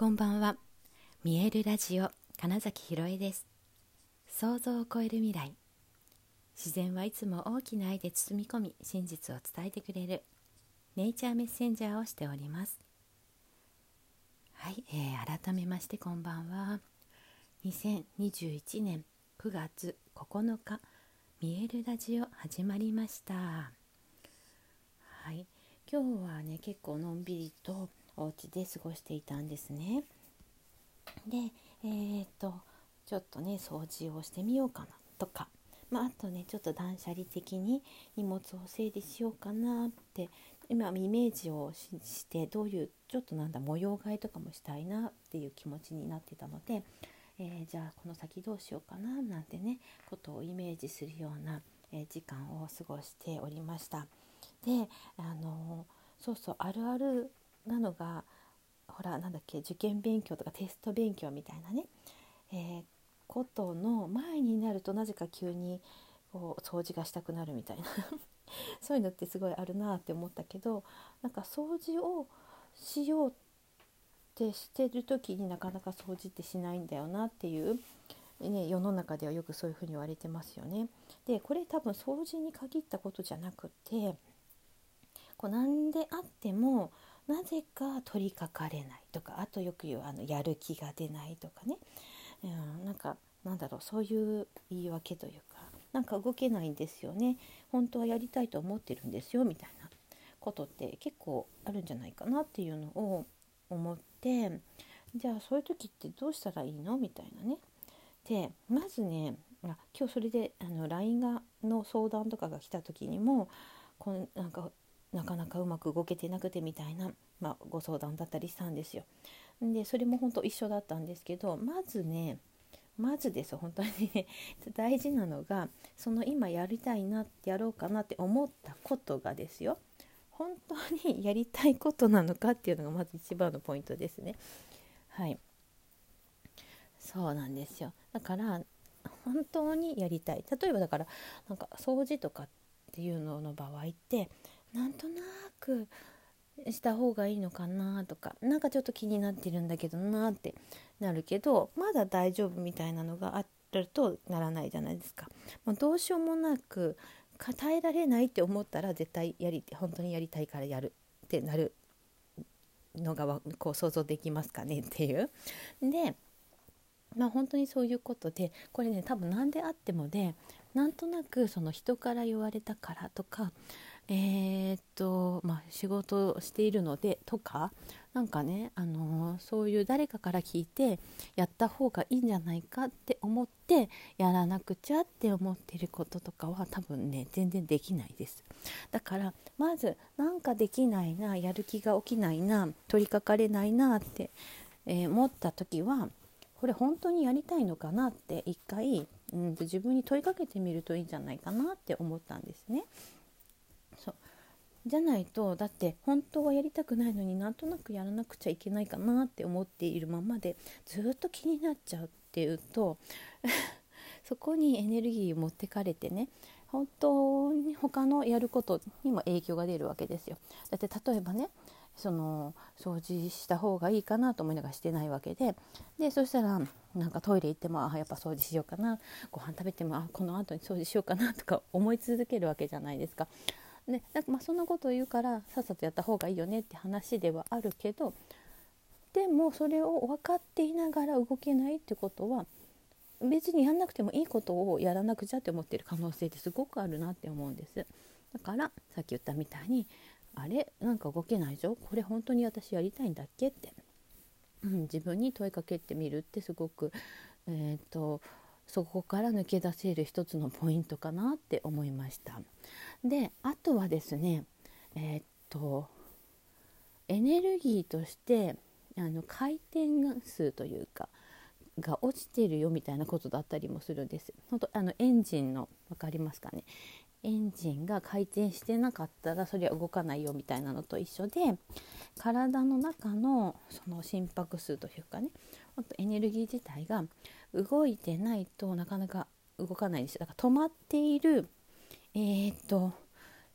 こんばんは。見えるラジオ金崎ひろえです。想像を超える未来。自然はいつも大きな愛で包み込み真実を伝えてくれるネイチャーメッセンジャーをしております。はい、えー、改めましてこんばんは。2021年9月9日見えるラジオ始まりました。はい今日はね結構のんびりとお家で過ごしていたんですね。でえー、っとちょっとね掃除をしてみようかなとか、まあ、あとねちょっと断捨離的に荷物を整理しようかなって今イメージをしてどういうちょっとなんだ模様替えとかもしたいなっていう気持ちになってたので、えー、じゃあこの先どうしようかななんてねことをイメージするような、え、時間を過ごしておりました。であのそうそうあるあるなのがほらなんだっけ受験勉強とかテスト勉強みたいなね、えー、ことの前になるとなぜか急にこう掃除がしたくなるみたいな そういうのってすごいあるなって思ったけどなんか掃除をしようってしてる時になかなか掃除ってしないんだよなっていう、ね、世の中ではよくそういうふうに言われてますよね。でこれ多分掃除に限ったことじゃなくてこう何であってもなぜか取りかかれないとかあとよく言うあのやる気が出ないとかね、うん、なんかなんだろうそういう言い訳というかなんか動けないんですよね。本当はやりたいと思ってるんですよみたいなことって結構あるんじゃないかなっていうのを思ってじゃあそういう時ってどうしたらいいの？みたいなね。でまずね今日それであの LINE がの相談とかが来た時にもこんなんかなかなかうまく動けてなくてみたいな、まあ、ご相談だったりしたんですよ。でそれも本当一緒だったんですけどまずねまずです本当にね 大事なのがその今やりたいなやろうかなって思ったことがですよ本当にやりたいことなのかっていうのがまず一番のポイントですね。はいそうなんですよだから本当にやりたい例えばだからなんか掃除とかっていうのの場合ってなんとなくした方がいいのかなとか何かちょっと気になってるんだけどなってなるけどまだ大丈夫みたいなのがあるとならないじゃないですか。もうどうしようもなく耐えられないって思ったら絶対やり本当にやりたいからやるってなるのがこう想像できますかねっていう。でまあ本当にそういうことでこれね多分何であってもでなんとなくその人から言われたからとかえー、っとまあ、仕事をしているのでとかなんかね、あのー、そういう誰かから聞いてやった方がいいんじゃないかって思ってやらなくちゃって思ってることとかは多分ね全然できないですだからまずなんかできないなやる気が起きないな取りかかれないなって、えー、思った時はこれ本当にやりたいのかなって一回、うん、自分に問いかけてみるといいんじゃないかなって思ったんですね。じゃないとだって本当はやりたくないのになんとなくやらなくちゃいけないかなって思っているままでずっと気になっちゃうっていうと そこにエネルギーを持ってかれてね本当に他のやることにも影響が出るわけですよ。だって例えばねその掃除した方がいいかなと思いながらしてないわけででそしたらなんかトイレ行ってもあやっぱ掃除しようかなご飯食べてもあこの後に掃除しようかなとか思い続けるわけじゃないですか。ね、なんかまあそんなことを言うからさっさとやった方がいいよねって話ではあるけどでもそれを分かっていながら動けないってことは別にやんなくてもいいことをやらなくちゃって思ってる可能性ってすごくあるなって思うんです。だからさっき言ったみたいにあれ？なんか動けないでしょこれ本当に私やりたいんだっけ？って、うん、自分に問いかけてみるってすごくえっ、とそこから抜け出せる一つのポイントかなって思いました。であとはですねえー、っとエネルギーとしてあの回転数というかが落ちてるよみたいなことだったりもするんです。本当あのエンジンの分かりますかね？エンジンが回転してなかったらそれは動かないよみたいなのと一緒で体の中のその心拍数というかねほんとエネルギー自体が動いてないとなかなか動かないですだから止まっているえー、っと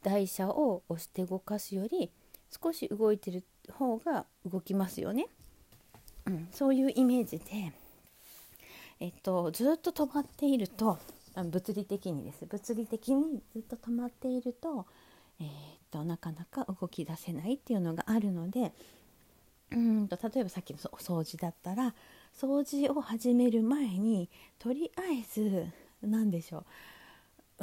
台車を押して動かすより少し動いてる方が動きますよね。うん、そういうイメージで、えっと、ずっと止まっていると物理的にです物理的にずっと止まっていると,、えー、っとなかなか動き出せないっていうのがあるのでうんと例えばさっきの掃除だったら掃除を始める前にとりあえず何でしょう？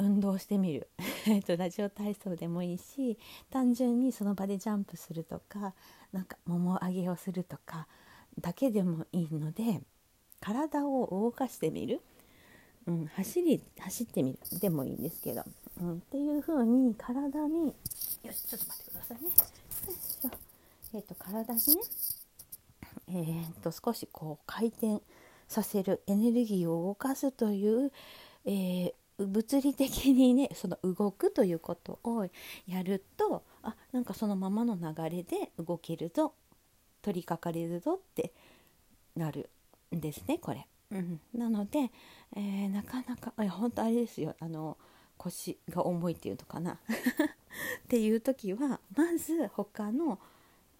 運動してみる。ラジオ体操でもいいし単純にその場でジャンプするとかなんかもも上げをするとかだけでもいいので体を動かしてみる、うん、走り走ってみるでもいいんですけど、うん、っていう風に体によしちょっと待ってくださいね。えーと、体にね、えーと、少しこう回転させるエネルギーを動かすという、えー、物理的にねその動くということをやるとあなんかそのままの流れで動けるぞ取りかかれるぞってなるんですねこれ。うん、なので、えー、なかなか本当あれですよ。あの腰が重いっていうのかな？っていう時はまず他の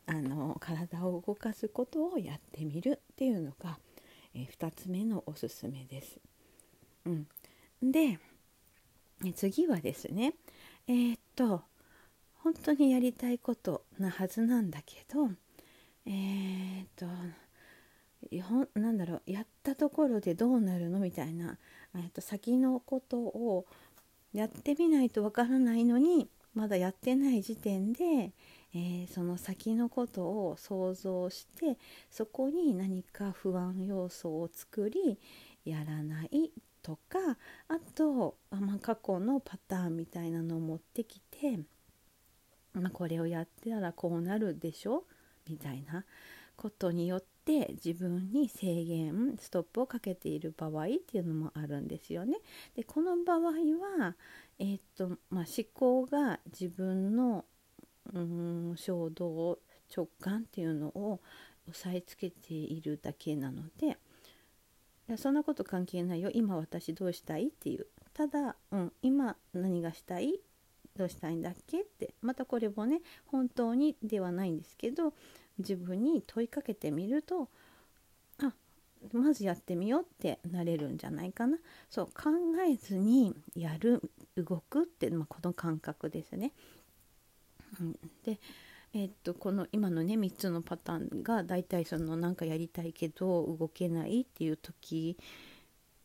あの体を動かすことをやってみるっていうのが、え、2つ目のおすすめです。うん、で次はですねえー、っと本当にやりたいことなはずなんだけどえー、っとなんだろうやったところでどうなるのみたいな、えー、っと先のことをやってみないとわからないのにまだやってない時点で、えー、その先のことを想像してそこに何か不安要素を作りやらないとかあと、まあ、過去のパターンみたいなのを持ってきて、まあ、これをやってたらこうなるでしょ？みたいなことによって自分に制限ストップをかけている場合っていうのもあるんですよね。でこの場合は、えー、っとまあ、思考が自分のうん衝動直感っていうのを押さえつけているだけなのでいやそんなこと関係ないよ。今私どうしたいっていう。ただ、うん、今何がしたい？どうしたいんだっけ？って。またこれもね本当にではないんですけど自分に問いかけてみるとあまずやってみようってなれるんじゃないかな。そう考えずにやる動くって、まあ、この感覚ですね。うん、でえっとこの今のね3つのパターンが大体そのなんかやりたいけど動けないっていう時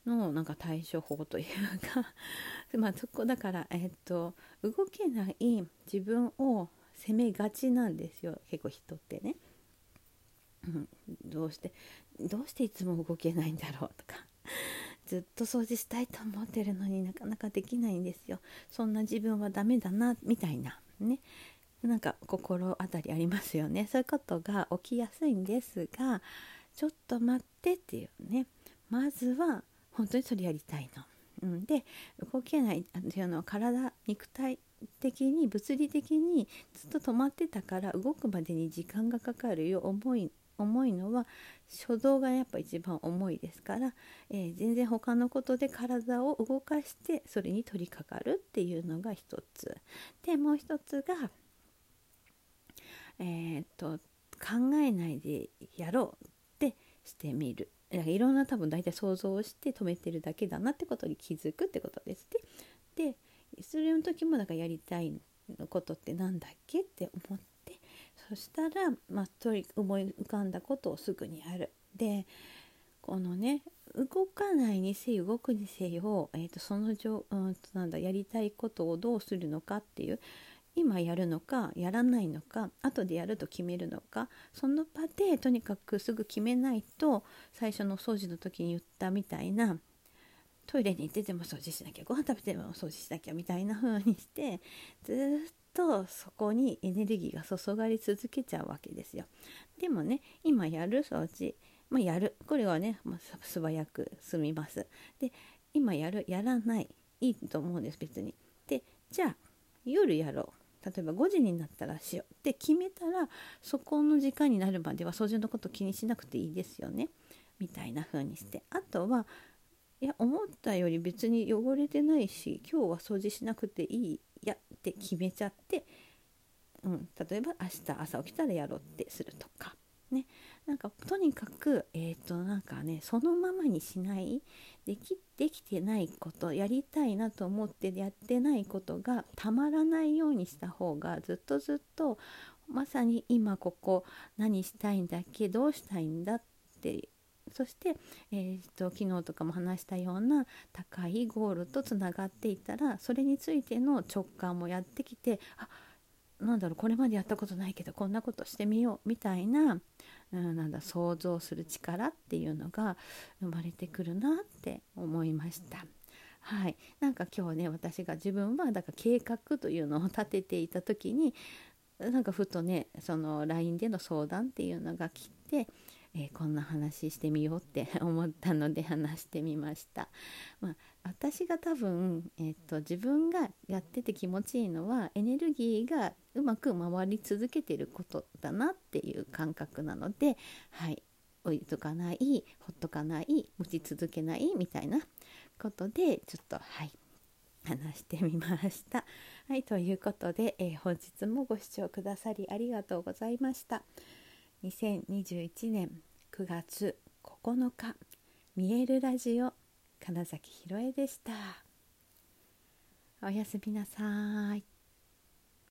のなんか対処法というか まあそこだからえっと動けない自分を責めがちなんですよ結構人ってね。うん、どうしてどうしていつも動けないんだろうとか。ずっと掃除したいと思ってるのになかなかできないんですよ。そんな自分はダメだなみたいなね。なんか心当たりありますよね。そういうことが起きやすいんですがちょっと待ってっていうね。まずは本当にそれやりたいの。うん、で動けないっていうのは体肉体的に物理的にずっと止まってたから動くまでに時間がかかるよ。重い重いのは初動がやっぱ一番重いですから、えー、全然他のことで体を動かしてそれに取り掛かるっていうのが一つ。でもう一つがえー、と考えないでやろうってしてみる。いろんな多分大体想像をして止めてるだけだなってことに気づくってことですでそれの時もだからやりたいことって何だっけって思って。そしたら、まあ、思い浮かんだことをすぐにやる。でこのね動かないにせよ動くにせよ、えーと、その上、うん、なんだやりたいことをどうするのかっていう今やるのかやらないのか後でやると決めるのかその場でとにかくすぐ決めないと最初の掃除の時に言ったみたいなトイレに行ってでも掃除しなきゃご飯食べても掃除しなきゃみたいな風にしてずっとそこにエネルギーが注がれ続けちゃうわけですよ。でもね今やる掃除、まあ、やるこれはね、まあ、素早く済みます。で今やるやらないいいと思うんです別に。でじゃあ夜やろう例えば5時になったらしようって決めたらそこの時間になるまでは掃除のこと気にしなくていいですよね。みたいな風にして。あとはいや思ったより別に汚れてないし今日は掃除しなくていいやって決めちゃって、うん、例えば明日朝起きたらやろうってするとかね。なんかとにかくえっ、ー、となんかねそのままにしないできできてないことやりたいなと思ってやってないことがたまらないようにした方がずっとずっとまさに今ここ何したいんだっけどうしたいんだってそして、えーと、昨日とかも話したような高いゴールとつながっていたらそれについての直感もやってきてあなんだろうこれまでやったことないけどこんなことしてみようみたいな,、なんだ想像する力っていうのが生まれてくるなって思いました。はい、なんか今日ね私が自分はだから計画というのを立てていた時になんかふとねその LINE での相談っていうのが来てえー、こんな話してみようって 思ったので話してみました。まあ、私が多分、えーと、自分がやってて気持ちいいのはエネルギーがうまく回り続けてることだなっていう感覚なので、はい、置いとかないほっとかない持ち続けないみたいなことでちょっとはい話してみました。はいということで、えー、本日もご視聴くださりありがとうございました。2021年9月9日見えるラジオ金崎ひろえでしたおやすみなさい